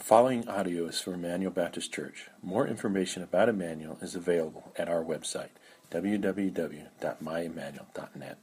The following audio is from Emmanuel Baptist Church. More information about Emmanuel is available at our website, www.myemmanuel.net.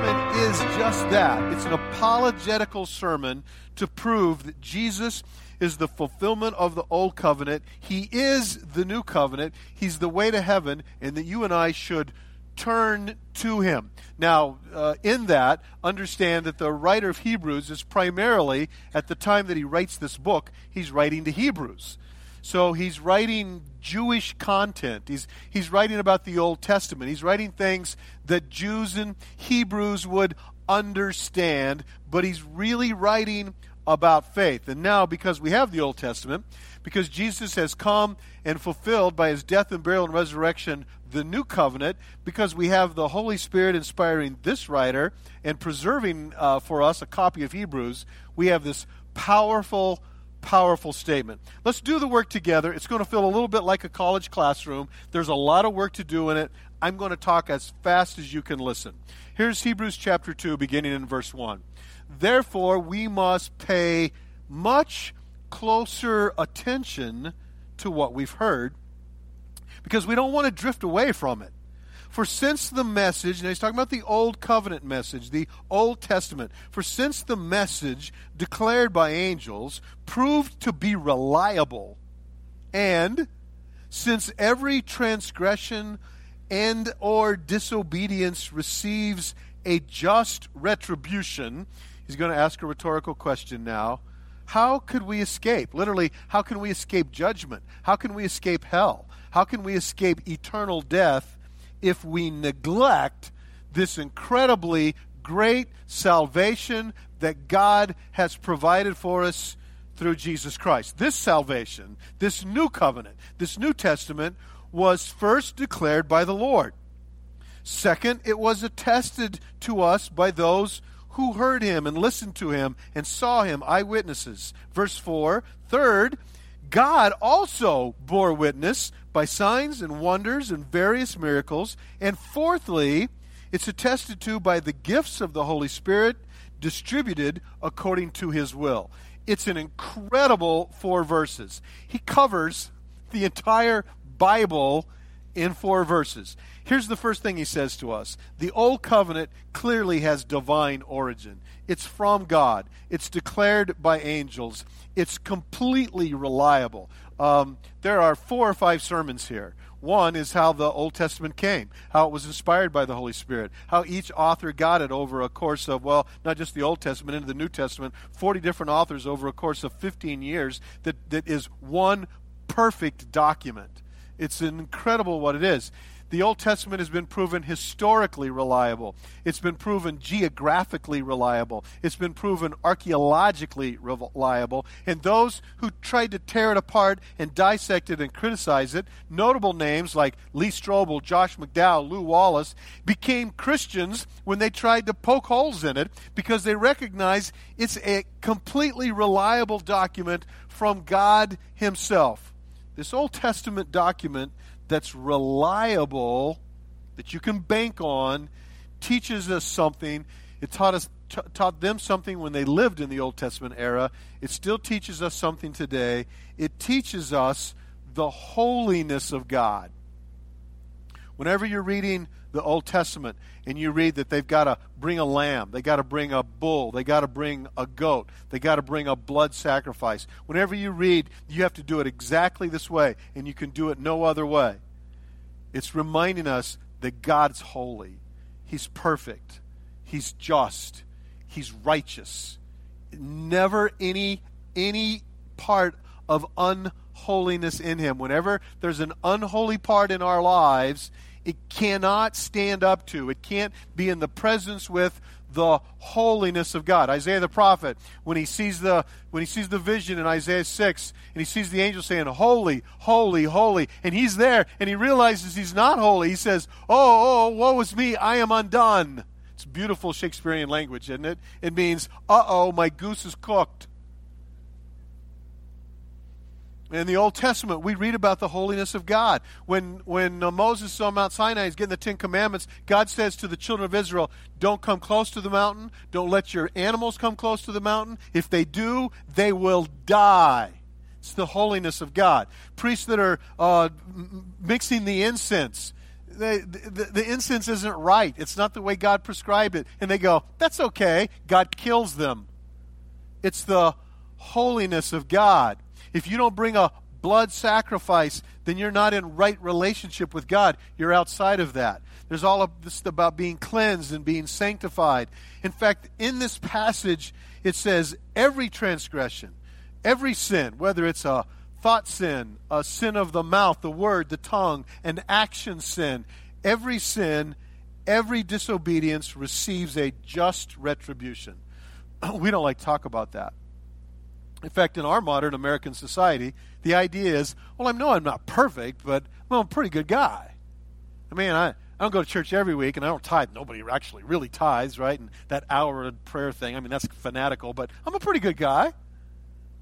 sermon is just that. It's an apologetical sermon to prove that Jesus is the fulfillment of the old covenant. He is the new covenant. He's the way to heaven, and that you and I should turn to him. Now, uh, in that, understand that the writer of Hebrews is primarily, at the time that he writes this book, he's writing to Hebrews. So he's writing Jewish content. He's, he's writing about the Old Testament. He's writing things that Jews and Hebrews would understand, but he's really writing about faith. And now, because we have the Old Testament, because Jesus has come and fulfilled by his death and burial and resurrection the new covenant, because we have the Holy Spirit inspiring this writer and preserving uh, for us a copy of Hebrews, we have this powerful, powerful statement. Let's do the work together. It's going to feel a little bit like a college classroom. There's a lot of work to do in it. I'm going to talk as fast as you can listen. Here's Hebrews chapter 2, beginning in verse 1. Therefore, we must pay much closer attention to what we've heard because we don't want to drift away from it. For since the message, now he's talking about the Old Covenant message, the Old Testament, for since the message declared by angels proved to be reliable, and since every transgression and or disobedience receives a just retribution, he's going to ask a rhetorical question now. How could we escape? Literally, how can we escape judgment? How can we escape hell? How can we escape eternal death if we neglect this incredibly great salvation that God has provided for us through Jesus Christ? This salvation, this new covenant, this New Testament was first declared by the Lord. Second, it was attested to us by those who heard him and listened to him and saw him, eyewitnesses. Verse 4. Third, God also bore witness by signs and wonders and various miracles. And fourthly, it's attested to by the gifts of the Holy Spirit distributed according to his will. It's an incredible four verses. He covers the entire Bible in four verses. Here's the first thing he says to us The Old Covenant clearly has divine origin. It's from God, it's declared by angels, it's completely reliable. Um, there are four or five sermons here. One is how the Old Testament came, how it was inspired by the Holy Spirit, how each author got it over a course of, well, not just the Old Testament, into the New Testament, 40 different authors over a course of 15 years, that, that is one perfect document. It's incredible what it is. The Old Testament has been proven historically reliable. It's been proven geographically reliable. It's been proven archaeologically reliable. And those who tried to tear it apart and dissect it and criticize it, notable names like Lee Strobel, Josh McDowell, Lew Wallace, became Christians when they tried to poke holes in it because they recognize it's a completely reliable document from God Himself. This Old Testament document that's reliable, that you can bank on, teaches us something. It taught us t- taught them something when they lived in the Old Testament era. It still teaches us something today. It teaches us the holiness of God. Whenever you're reading the Old Testament and you read that they've got to bring a lamb, they got to bring a bull, they got to bring a goat, they got to bring a blood sacrifice. Whenever you read, you have to do it exactly this way, and you can do it no other way. It's reminding us that God's holy, He's perfect, He's just, He's righteous. Never any any part of unholiness in Him. Whenever there's an unholy part in our lives, it cannot stand up to. It can't be in the presence with the holiness of God. Isaiah the prophet, when he sees the when he sees the vision in Isaiah 6, and he sees the angel saying, Holy, holy, holy, and he's there and he realizes he's not holy, he says, Oh, oh, woe is me, I am undone. It's beautiful Shakespearean language, isn't it? It means, uh oh, my goose is cooked. In the Old Testament, we read about the holiness of God. When, when uh, Moses on Mount Sinai is getting the Ten Commandments, God says to the children of Israel, Don't come close to the mountain. Don't let your animals come close to the mountain. If they do, they will die. It's the holiness of God. Priests that are uh, mixing the incense, they, the, the incense isn't right. It's not the way God prescribed it. And they go, That's okay. God kills them. It's the holiness of God. If you don't bring a blood sacrifice, then you're not in right relationship with God. You're outside of that. There's all of this about being cleansed and being sanctified. In fact, in this passage, it says every transgression, every sin, whether it's a thought sin, a sin of the mouth, the word, the tongue, an action sin, every sin, every disobedience receives a just retribution. We don't like to talk about that. In fact, in our modern American society, the idea is, well, I know I'm not perfect, but well, I'm a pretty good guy. I mean, I, I don't go to church every week, and I don't tithe. Nobody actually really tithes, right? And that hour of prayer thing, I mean, that's fanatical, but I'm a pretty good guy.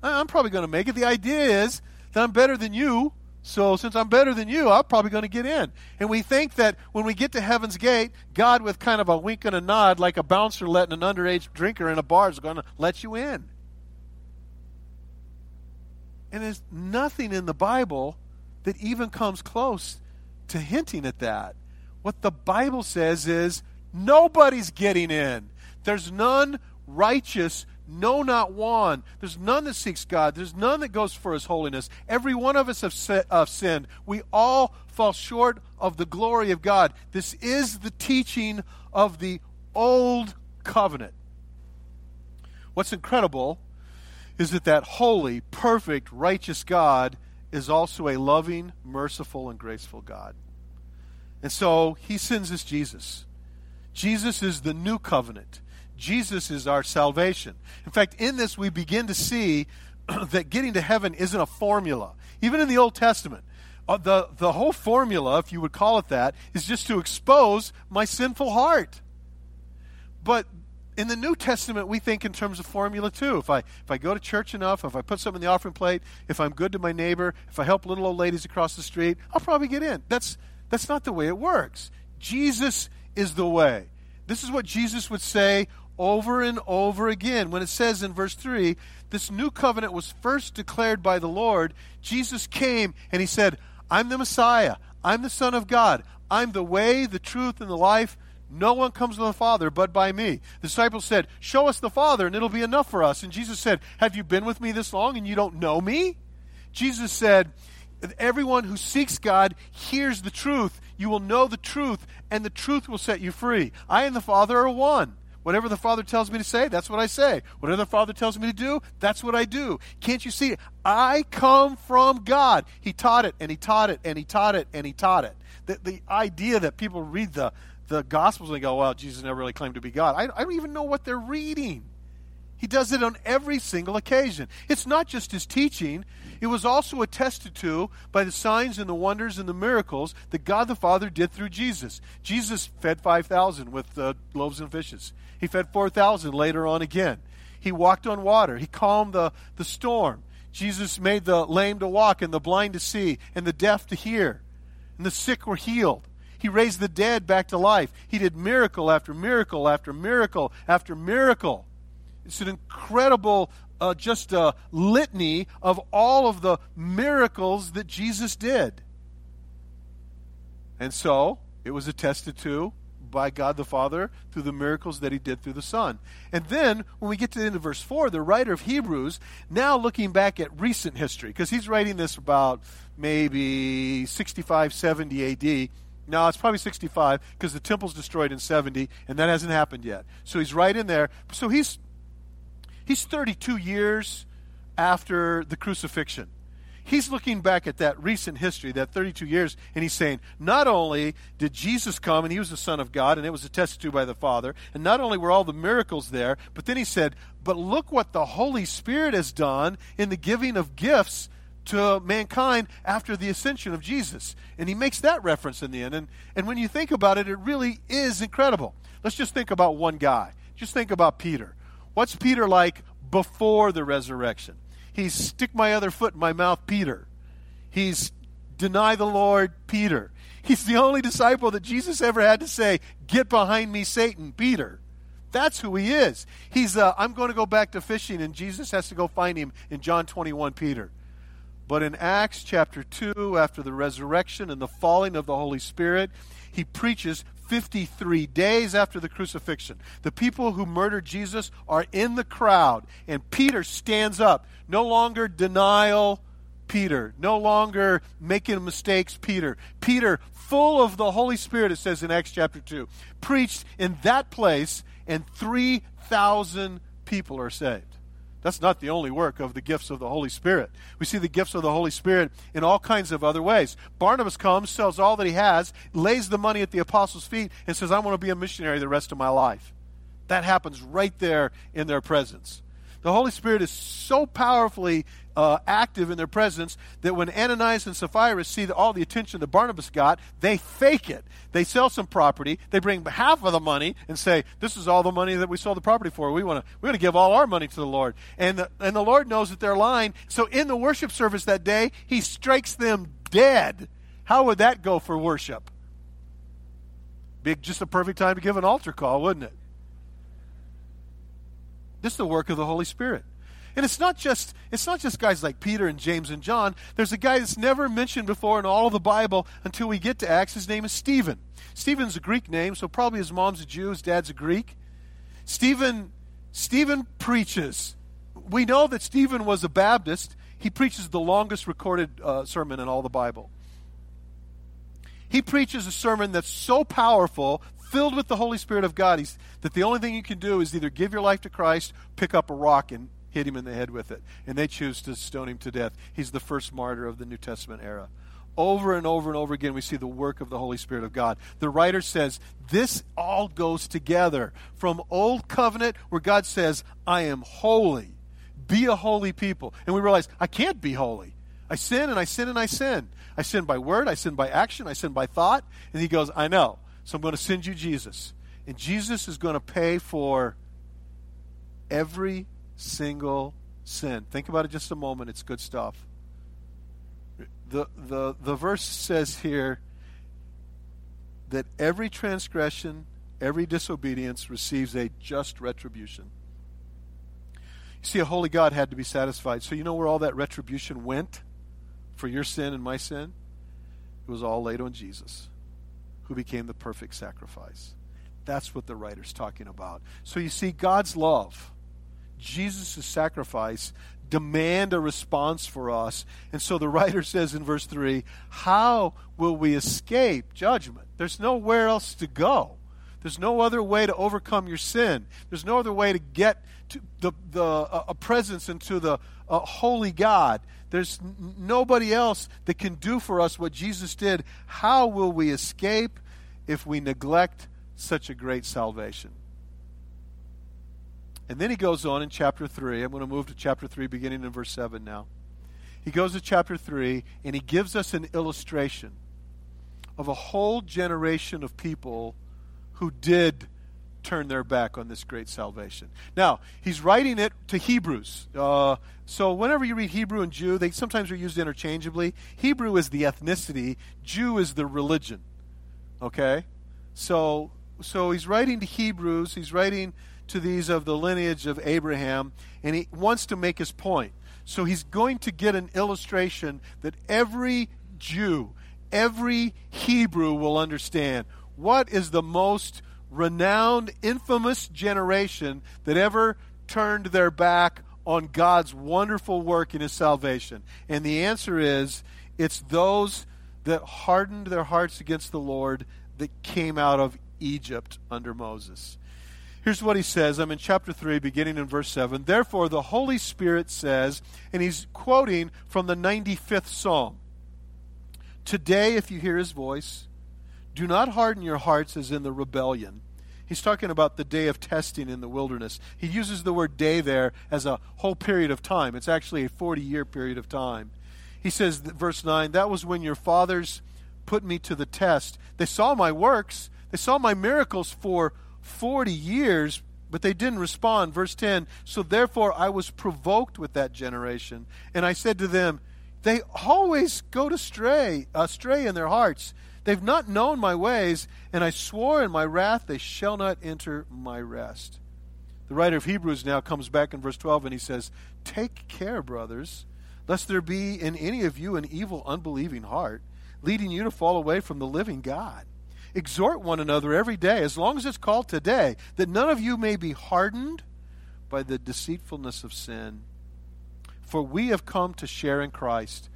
I'm probably going to make it. The idea is that I'm better than you, so since I'm better than you, I'm probably going to get in. And we think that when we get to heaven's gate, God, with kind of a wink and a nod, like a bouncer letting an underage drinker in a bar, is going to let you in. And there's nothing in the Bible that even comes close to hinting at that. What the Bible says is nobody's getting in. There's none righteous, no, not one. There's none that seeks God. There's none that goes for his holiness. Every one of us have, have sinned. We all fall short of the glory of God. This is the teaching of the old covenant. What's incredible is that that holy, perfect, righteous God is also a loving, merciful, and graceful God. And so he sends us Jesus. Jesus is the new covenant. Jesus is our salvation. In fact, in this we begin to see that getting to heaven isn't a formula. Even in the Old Testament, uh, the, the whole formula, if you would call it that, is just to expose my sinful heart. But in the New Testament, we think in terms of formula too. If I if I go to church enough, if I put something in the offering plate, if I'm good to my neighbor, if I help little old ladies across the street, I'll probably get in. That's that's not the way it works. Jesus is the way. This is what Jesus would say over and over again when it says in verse 3 this new covenant was first declared by the Lord. Jesus came and he said, I'm the Messiah. I'm the Son of God. I'm the way, the truth, and the life. No one comes to the Father but by me. The disciples said, Show us the Father, and it'll be enough for us. And Jesus said, Have you been with me this long and you don't know me? Jesus said, Everyone who seeks God hears the truth. You will know the truth, and the truth will set you free. I and the Father are one. Whatever the Father tells me to say, that's what I say. Whatever the Father tells me to do, that's what I do. Can't you see? I come from God. He taught it, and He taught it, and He taught it, and He taught it. The, the idea that people read the, the Gospels and go, well, Jesus never really claimed to be God. I, I don't even know what they're reading. He does it on every single occasion. It's not just his teaching, it was also attested to by the signs and the wonders and the miracles that God the Father did through Jesus. Jesus fed 5,000 with uh, loaves and fishes, he fed 4,000 later on again. He walked on water, he calmed the, the storm. Jesus made the lame to walk and the blind to see and the deaf to hear, and the sick were healed. He raised the dead back to life. He did miracle after miracle after miracle after miracle. It's an incredible, uh, just a litany of all of the miracles that Jesus did. And so, it was attested to by God the Father through the miracles that he did through the Son. And then, when we get to the end of verse 4, the writer of Hebrews, now looking back at recent history, because he's writing this about maybe 65, 70 AD no, it's probably 65 because the temple's destroyed in 70, and that hasn't happened yet. So he's right in there. So he's he's 32 years after the crucifixion. He's looking back at that recent history, that 32 years, and he's saying, not only did Jesus come and he was the Son of God and it was attested to by the Father, and not only were all the miracles there, but then he said, but look what the Holy Spirit has done in the giving of gifts to mankind after the ascension of Jesus. And he makes that reference in the end. And, and when you think about it, it really is incredible. Let's just think about one guy. Just think about Peter. What's Peter like before the resurrection? He's stick my other foot in my mouth, Peter. He's deny the Lord, Peter. He's the only disciple that Jesus ever had to say, Get behind me, Satan, Peter. That's who he is. He's, uh, I'm going to go back to fishing, and Jesus has to go find him in John 21, Peter. But in Acts chapter 2, after the resurrection and the falling of the Holy Spirit, he preaches 53 days after the crucifixion. The people who murdered Jesus are in the crowd, and Peter stands up. No longer denial, Peter. No longer making mistakes, Peter. Peter, full of the Holy Spirit, it says in Acts chapter 2, preached in that place, and 3,000 people are saved. That's not the only work of the gifts of the Holy Spirit. We see the gifts of the Holy Spirit in all kinds of other ways. Barnabas comes, sells all that he has, lays the money at the apostles' feet, and says, I want to be a missionary the rest of my life. That happens right there in their presence. The Holy Spirit is so powerfully uh, active in their presence that when Ananias and Sapphira see the, all the attention that Barnabas got, they fake it. They sell some property. They bring half of the money and say, "This is all the money that we sold the property for. We want to we want to give all our money to the Lord." And the, and the Lord knows that they're lying. So in the worship service that day, He strikes them dead. How would that go for worship? Be just a perfect time to give an altar call, wouldn't it? This is the work of the Holy Spirit. And it's not just it's not just guys like Peter and James and John. There's a guy that's never mentioned before in all of the Bible until we get to Acts. His name is Stephen. Stephen's a Greek name, so probably his mom's a Jew, his dad's a Greek. Stephen Stephen preaches. We know that Stephen was a Baptist. He preaches the longest recorded uh, sermon in all the Bible. He preaches a sermon that's so powerful filled with the Holy Spirit of God that the only thing you can do is either give your life to Christ, pick up a rock, and hit him in the head with it. And they choose to stone him to death. He's the first martyr of the New Testament era. Over and over and over again, we see the work of the Holy Spirit of God. The writer says this all goes together from Old Covenant, where God says, I am holy. Be a holy people. And we realize, I can't be holy. I sin and I sin and I sin. I sin by word, I sin by action, I sin by thought. And he goes, I know. So I'm going to send you Jesus. And Jesus is going to pay for every single sin. Think about it just a moment. It's good stuff. The, the, the verse says here that every transgression, every disobedience receives a just retribution. You see, a holy God had to be satisfied. So, you know where all that retribution went for your sin and my sin? It was all laid on Jesus who became the perfect sacrifice. That's what the writer's talking about. So you see, God's love, Jesus' sacrifice, demand a response for us. And so the writer says in verse 3 How will we escape judgment? There's nowhere else to go. There's no other way to overcome your sin. There's no other way to get to the, the uh, a presence into the uh, holy God. There's n- nobody else that can do for us what Jesus did. How will we escape if we neglect such a great salvation? And then he goes on in chapter 3. I'm going to move to chapter 3, beginning in verse 7 now. He goes to chapter 3, and he gives us an illustration of a whole generation of people who did turn their back on this great salvation. Now, he's writing it to Hebrews. Uh, so whenever you read Hebrew and Jew, they sometimes are used interchangeably. Hebrew is the ethnicity, Jew is the religion. Okay? So so he's writing to Hebrews, he's writing to these of the lineage of Abraham, and he wants to make his point. So he's going to get an illustration that every Jew, every Hebrew will understand. What is the most renowned, infamous generation that ever turned their back on God's wonderful work in His salvation? And the answer is it's those that hardened their hearts against the Lord that came out of Egypt under Moses. Here's what he says. I'm in chapter 3, beginning in verse 7. Therefore, the Holy Spirit says, and he's quoting from the 95th Psalm Today, if you hear his voice, do not harden your hearts as in the rebellion. He's talking about the day of testing in the wilderness. He uses the word day there as a whole period of time. It's actually a 40 year period of time. He says, verse 9, that was when your fathers put me to the test. They saw my works, they saw my miracles for 40 years, But they didn't respond. Verse 10 So therefore I was provoked with that generation, and I said to them, They always go to stray, uh, astray in their hearts. They've not known my ways, and I swore in my wrath they shall not enter my rest. The writer of Hebrews now comes back in verse 12 and he says, Take care, brothers, lest there be in any of you an evil, unbelieving heart, leading you to fall away from the living God. Exhort one another every day, as long as it's called today, that none of you may be hardened by the deceitfulness of sin. For we have come to share in Christ.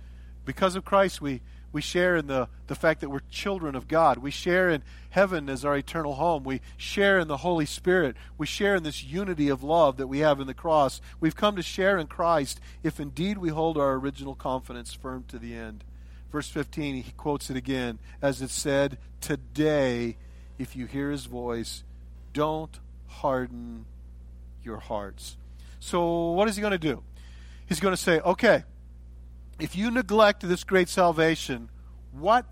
Because of Christ, we, we share in the, the fact that we're children of God. We share in heaven as our eternal home. We share in the Holy Spirit. We share in this unity of love that we have in the cross. We've come to share in Christ if indeed we hold our original confidence firm to the end. Verse 15, he quotes it again, as it said, Today, if you hear his voice, don't harden your hearts. So, what is he going to do? He's going to say, Okay, if you neglect this great salvation, what,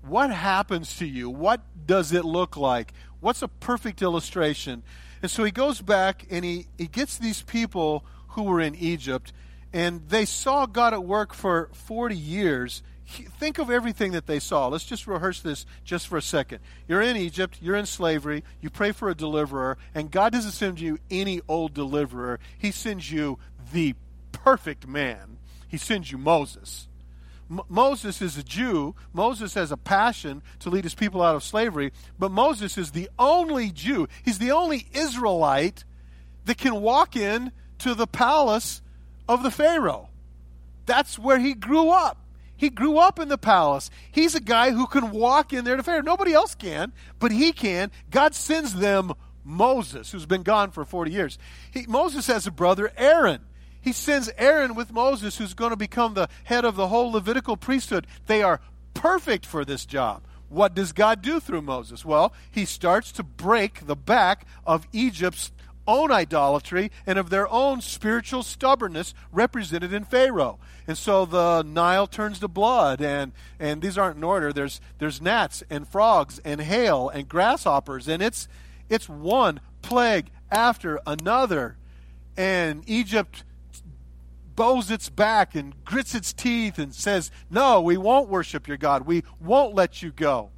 what happens to you? What does it look like? What's a perfect illustration? And so he goes back and he, he gets these people who were in Egypt, and they saw God at work for 40 years think of everything that they saw. Let's just rehearse this just for a second. You're in Egypt, you're in slavery, you pray for a deliverer, and God doesn't send you any old deliverer. He sends you the perfect man. He sends you Moses. M- Moses is a Jew. Moses has a passion to lead his people out of slavery, but Moses is the only Jew. He's the only Israelite that can walk in to the palace of the Pharaoh. That's where he grew up. He grew up in the palace. He's a guy who can walk in there to Pharaoh. Nobody else can, but he can. God sends them Moses, who's been gone for 40 years. He, Moses has a brother, Aaron. He sends Aaron with Moses, who's going to become the head of the whole Levitical priesthood. They are perfect for this job. What does God do through Moses? Well, he starts to break the back of Egypt's own idolatry and of their own spiritual stubbornness represented in Pharaoh. And so the Nile turns to blood, and, and these aren't in order. There's, there's gnats and frogs and hail and grasshoppers, and it's, it's one plague after another. And Egypt bows its back and grits its teeth and says, No, we won't worship your God. We won't let you go.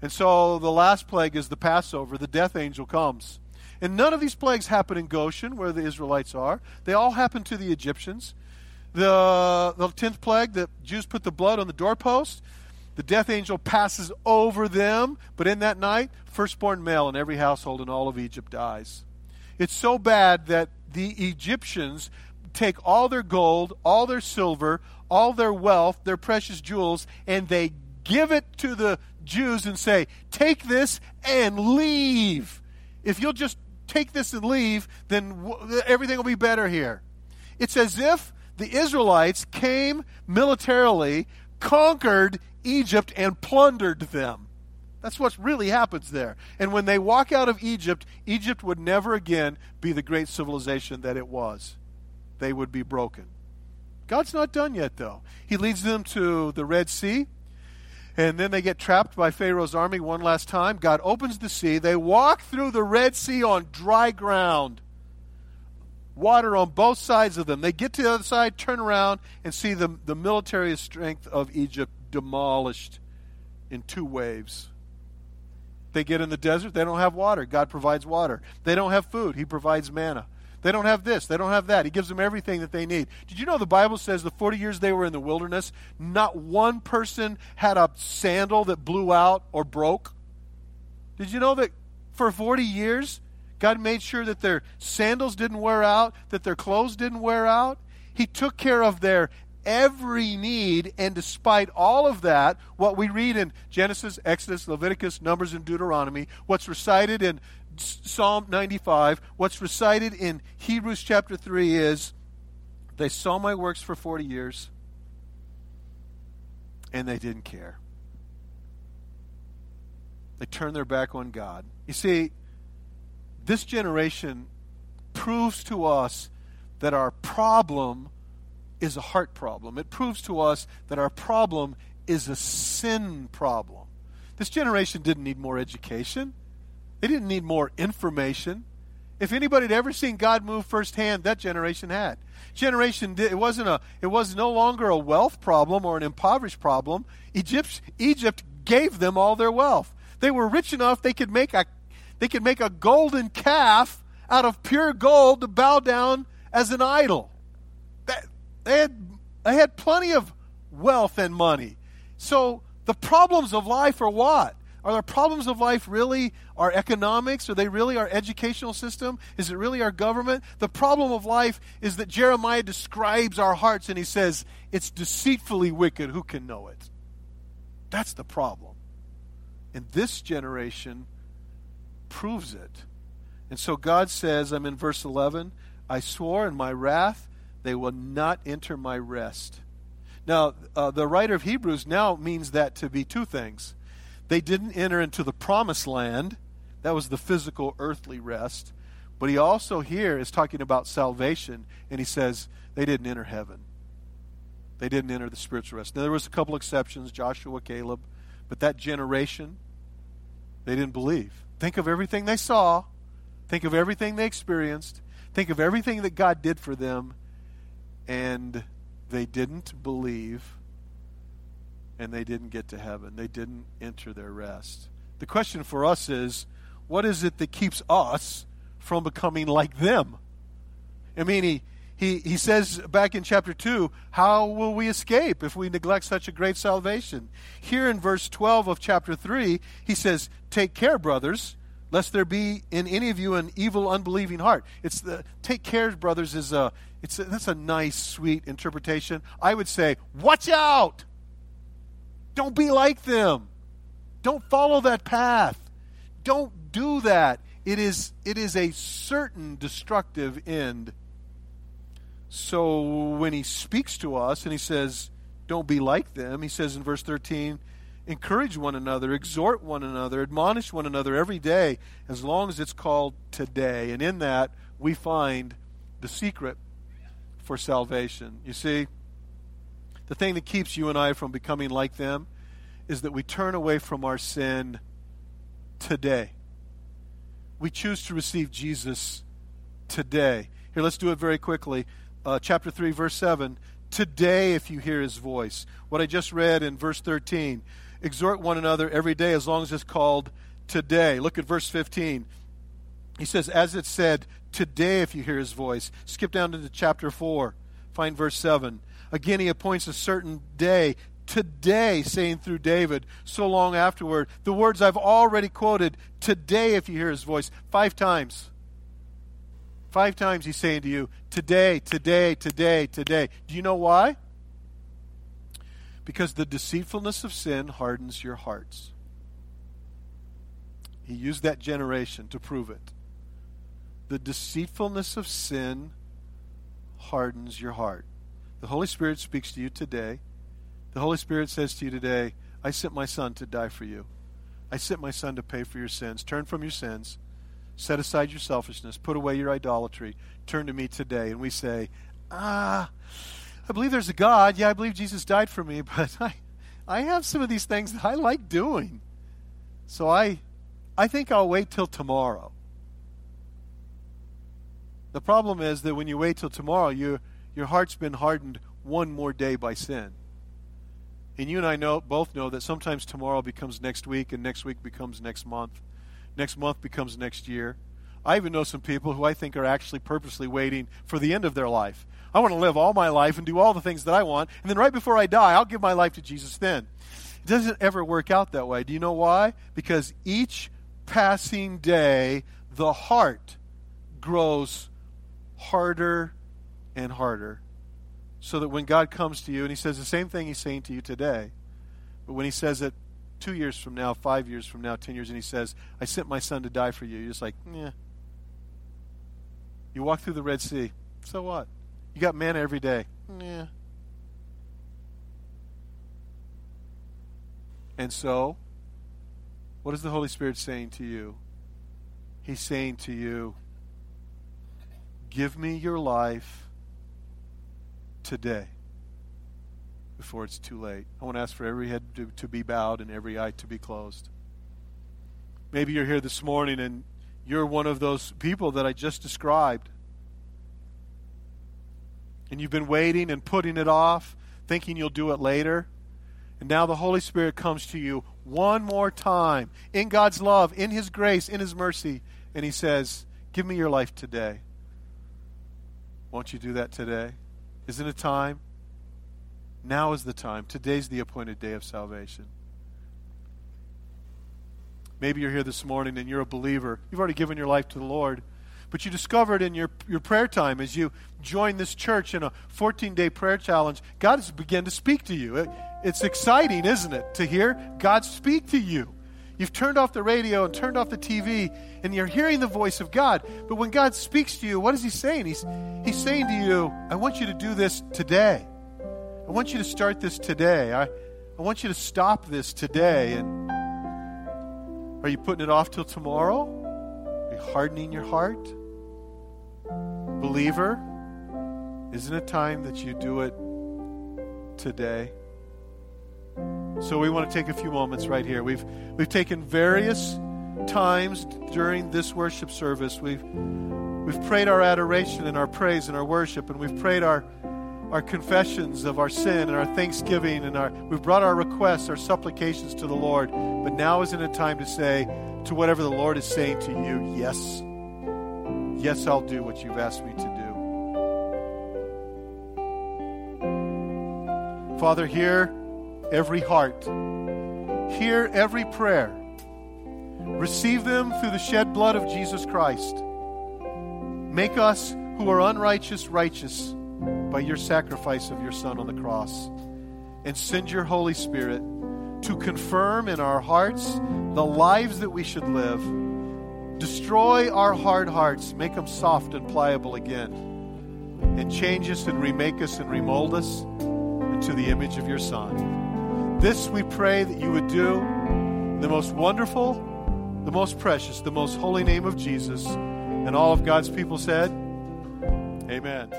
And so the last plague is the Passover. The death angel comes. And none of these plagues happen in Goshen, where the Israelites are. They all happen to the Egyptians. The, the 10th plague, the Jews put the blood on the doorpost. The death angel passes over them, but in that night, firstborn male in every household in all of Egypt dies. It's so bad that the Egyptians take all their gold, all their silver, all their wealth, their precious jewels, and they give it to the Jews and say, Take this and leave. If you'll just take this and leave, then w- everything will be better here. It's as if the Israelites came militarily, conquered Egypt, and plundered them. That's what really happens there. And when they walk out of Egypt, Egypt would never again be the great civilization that it was. They would be broken. God's not done yet, though. He leads them to the Red Sea, and then they get trapped by Pharaoh's army one last time. God opens the sea. They walk through the Red Sea on dry ground water on both sides of them. They get to the other side, turn around, and see the, the military strength of Egypt demolished in two waves. They get in the desert, they don't have water. God provides water. They don't have food, He provides manna. They don't have this, they don't have that. He gives them everything that they need. Did you know the Bible says the 40 years they were in the wilderness, not one person had a sandal that blew out or broke? Did you know that for 40 years God made sure that their sandals didn't wear out, that their clothes didn't wear out. He took care of their every need, and despite all of that, what we read in Genesis, Exodus, Leviticus, Numbers, and Deuteronomy, what's recited in Psalm 95, what's recited in Hebrews chapter 3 is they saw my works for 40 years and they didn't care. They turned their back on God. You see, this generation proves to us that our problem is a heart problem. It proves to us that our problem is a sin problem. This generation didn't need more education, they didn't need more information. If anybody had ever seen God move firsthand, that generation had. Generation did, it wasn't a it was no longer a wealth problem or an impoverished problem. Egypt Egypt gave them all their wealth. They were rich enough they could make a they could make a golden calf out of pure gold to bow down as an idol. They had, they had plenty of wealth and money. So the problems of life are what? Are the problems of life really our economics? Are they really our educational system? Is it really our government? The problem of life is that Jeremiah describes our hearts and he says, It's deceitfully wicked. Who can know it? That's the problem. And this generation proves it. And so God says, I'm in verse 11, I swore in my wrath, they will not enter my rest. Now, uh, the writer of Hebrews now means that to be two things. They didn't enter into the promised land, that was the physical, earthly rest. But he also here is talking about salvation, and he says they didn't enter heaven. They didn't enter the spiritual rest. Now, there was a couple exceptions, Joshua, Caleb, but that generation, they didn't believe. Think of everything they saw, think of everything they experienced, think of everything that God did for them, and they didn't believe, and they didn't get to heaven. They didn't enter their rest. The question for us is what is it that keeps us from becoming like them? I mean, he, he, he says back in chapter 2, how will we escape if we neglect such a great salvation? Here in verse 12 of chapter 3, he says, Take care, brothers, lest there be in any of you an evil, unbelieving heart. It's the take care, brothers, is a, it's a, that's a nice, sweet interpretation. I would say, watch out! Don't be like them. Don't follow that path. Don't do that. It is, it is a certain destructive end so when he speaks to us and he says, Don't be like them, he says in verse 13, Encourage one another, exhort one another, admonish one another every day, as long as it's called today. And in that, we find the secret for salvation. You see, the thing that keeps you and I from becoming like them is that we turn away from our sin today. We choose to receive Jesus today. Here, let's do it very quickly uh, chapter 3, verse 7. Today, if you hear his voice. What I just read in verse 13. Exhort one another every day as long as it's called today. Look at verse 15. He says, As it said, today, if you hear his voice. Skip down to chapter 4. Find verse 7. Again, he appoints a certain day today, saying through David, so long afterward, the words I've already quoted, today, if you hear his voice, five times. Five times he's saying to you, today, today, today, today. Do you know why? Because the deceitfulness of sin hardens your hearts. He used that generation to prove it. The deceitfulness of sin hardens your heart. The Holy Spirit speaks to you today. The Holy Spirit says to you today, I sent my Son to die for you. I sent my Son to pay for your sins. Turn from your sins Set aside your selfishness. Put away your idolatry. Turn to me today. And we say, Ah, I believe there's a God. Yeah, I believe Jesus died for me, but I, I have some of these things that I like doing. So I, I think I'll wait till tomorrow. The problem is that when you wait till tomorrow, you, your heart's been hardened one more day by sin. And you and I know both know that sometimes tomorrow becomes next week, and next week becomes next month. Next month becomes next year. I even know some people who I think are actually purposely waiting for the end of their life. I want to live all my life and do all the things that I want, and then right before I die, I'll give my life to Jesus then. It doesn't ever work out that way. Do you know why? Because each passing day, the heart grows harder and harder. So that when God comes to you and He says the same thing He's saying to you today, but when He says it two years from now, five years from now, ten years, and he says, I sent my son to die for you. You're just like, yeah. You walk through the Red Sea. So what? You got manna every day. Yeah. And so, what is the Holy Spirit saying to you? He's saying to you, Give me your life today before it's too late. I want to ask for every head to, to be bowed and every eye to be closed. Maybe you're here this morning and you're one of those people that I just described. And you've been waiting and putting it off, thinking you'll do it later. And now the Holy Spirit comes to you one more time in God's love, in His grace, in His mercy, and He says, Give me your life today. Won't you do that today? Isn't it time? Now is the time. Today's the appointed day of salvation. Maybe you're here this morning and you're a believer. You've already given your life to the Lord. But you discovered in your, your prayer time as you joined this church in a 14 day prayer challenge, God has begun to speak to you. It, it's exciting, isn't it, to hear God speak to you. You've turned off the radio and turned off the TV, and you're hearing the voice of God. But when God speaks to you, what is He saying? He's, he's saying to you, I want you to do this today. I want you to start this today. I, I want you to stop this today. And are you putting it off till tomorrow? Are you hardening your heart? Believer, isn't it time that you do it today? So we want to take a few moments right here. We've we've taken various times during this worship service. We've we've prayed our adoration and our praise and our worship, and we've prayed our our confessions of our sin and our thanksgiving and our we've brought our requests, our supplications to the Lord. But now isn't it time to say to whatever the Lord is saying to you, yes. Yes, I'll do what you've asked me to do. Father, hear every heart. Hear every prayer. Receive them through the shed blood of Jesus Christ. Make us who are unrighteous righteous by your sacrifice of your Son on the cross. And send your Holy Spirit to confirm in our hearts the lives that we should live. Destroy our hard hearts, make them soft and pliable again, and change us and remake us and remold us into the image of your Son. This we pray that you would do in the most wonderful, the most precious, the most holy name of Jesus. And all of God's people said, Amen.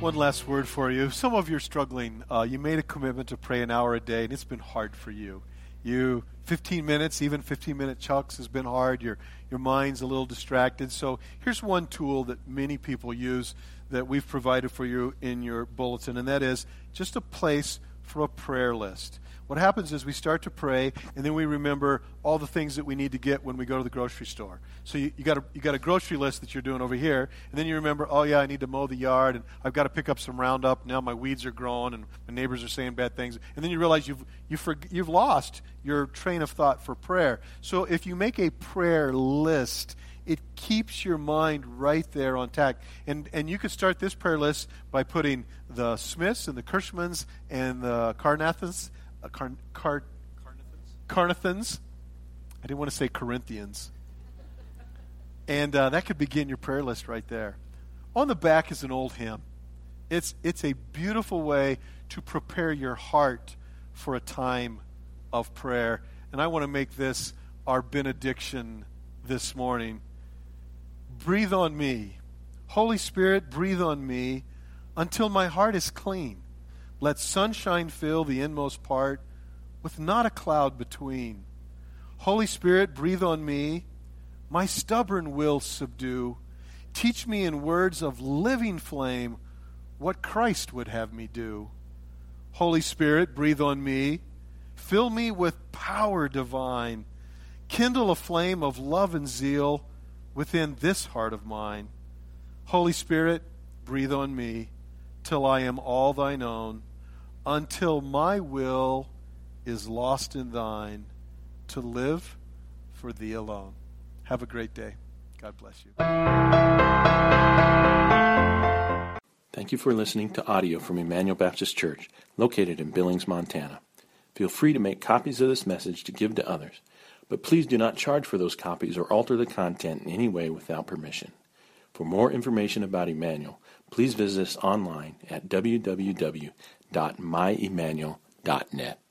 One last word for you. Some of you are struggling. Uh, you made a commitment to pray an hour a day, and it's been hard for you. You 15 minutes, even 15 minute chunks has been hard. Your your mind's a little distracted. So here's one tool that many people use that we've provided for you in your bulletin, and that is just a place for a prayer list. What happens is we start to pray, and then we remember all the things that we need to get when we go to the grocery store. So you, you, got a, you got a grocery list that you're doing over here, and then you remember, oh, yeah, I need to mow the yard, and I've got to pick up some Roundup. Now my weeds are growing, and my neighbors are saying bad things. And then you realize you've, you for, you've lost your train of thought for prayer. So if you make a prayer list, it keeps your mind right there on tack. And, and you could start this prayer list by putting the Smiths and the Kirschmans and the Carnathans uh, Car- Car- Carnathans. I didn't want to say Corinthians. And uh, that could begin your prayer list right there. On the back is an old hymn. It's, it's a beautiful way to prepare your heart for a time of prayer. And I want to make this our benediction this morning. Breathe on me. Holy Spirit, breathe on me until my heart is clean. Let sunshine fill the inmost part with not a cloud between. Holy Spirit, breathe on me. My stubborn will subdue. Teach me in words of living flame what Christ would have me do. Holy Spirit, breathe on me. Fill me with power divine. Kindle a flame of love and zeal within this heart of mine. Holy Spirit, breathe on me till I am all thine own until my will is lost in thine to live for thee alone. Have a great day. God bless you. Thank you for listening to audio from Emmanuel Baptist Church, located in Billings, Montana. Feel free to make copies of this message to give to others, but please do not charge for those copies or alter the content in any way without permission. For more information about Emmanuel, please visit us online at www www.myemmanuel.net.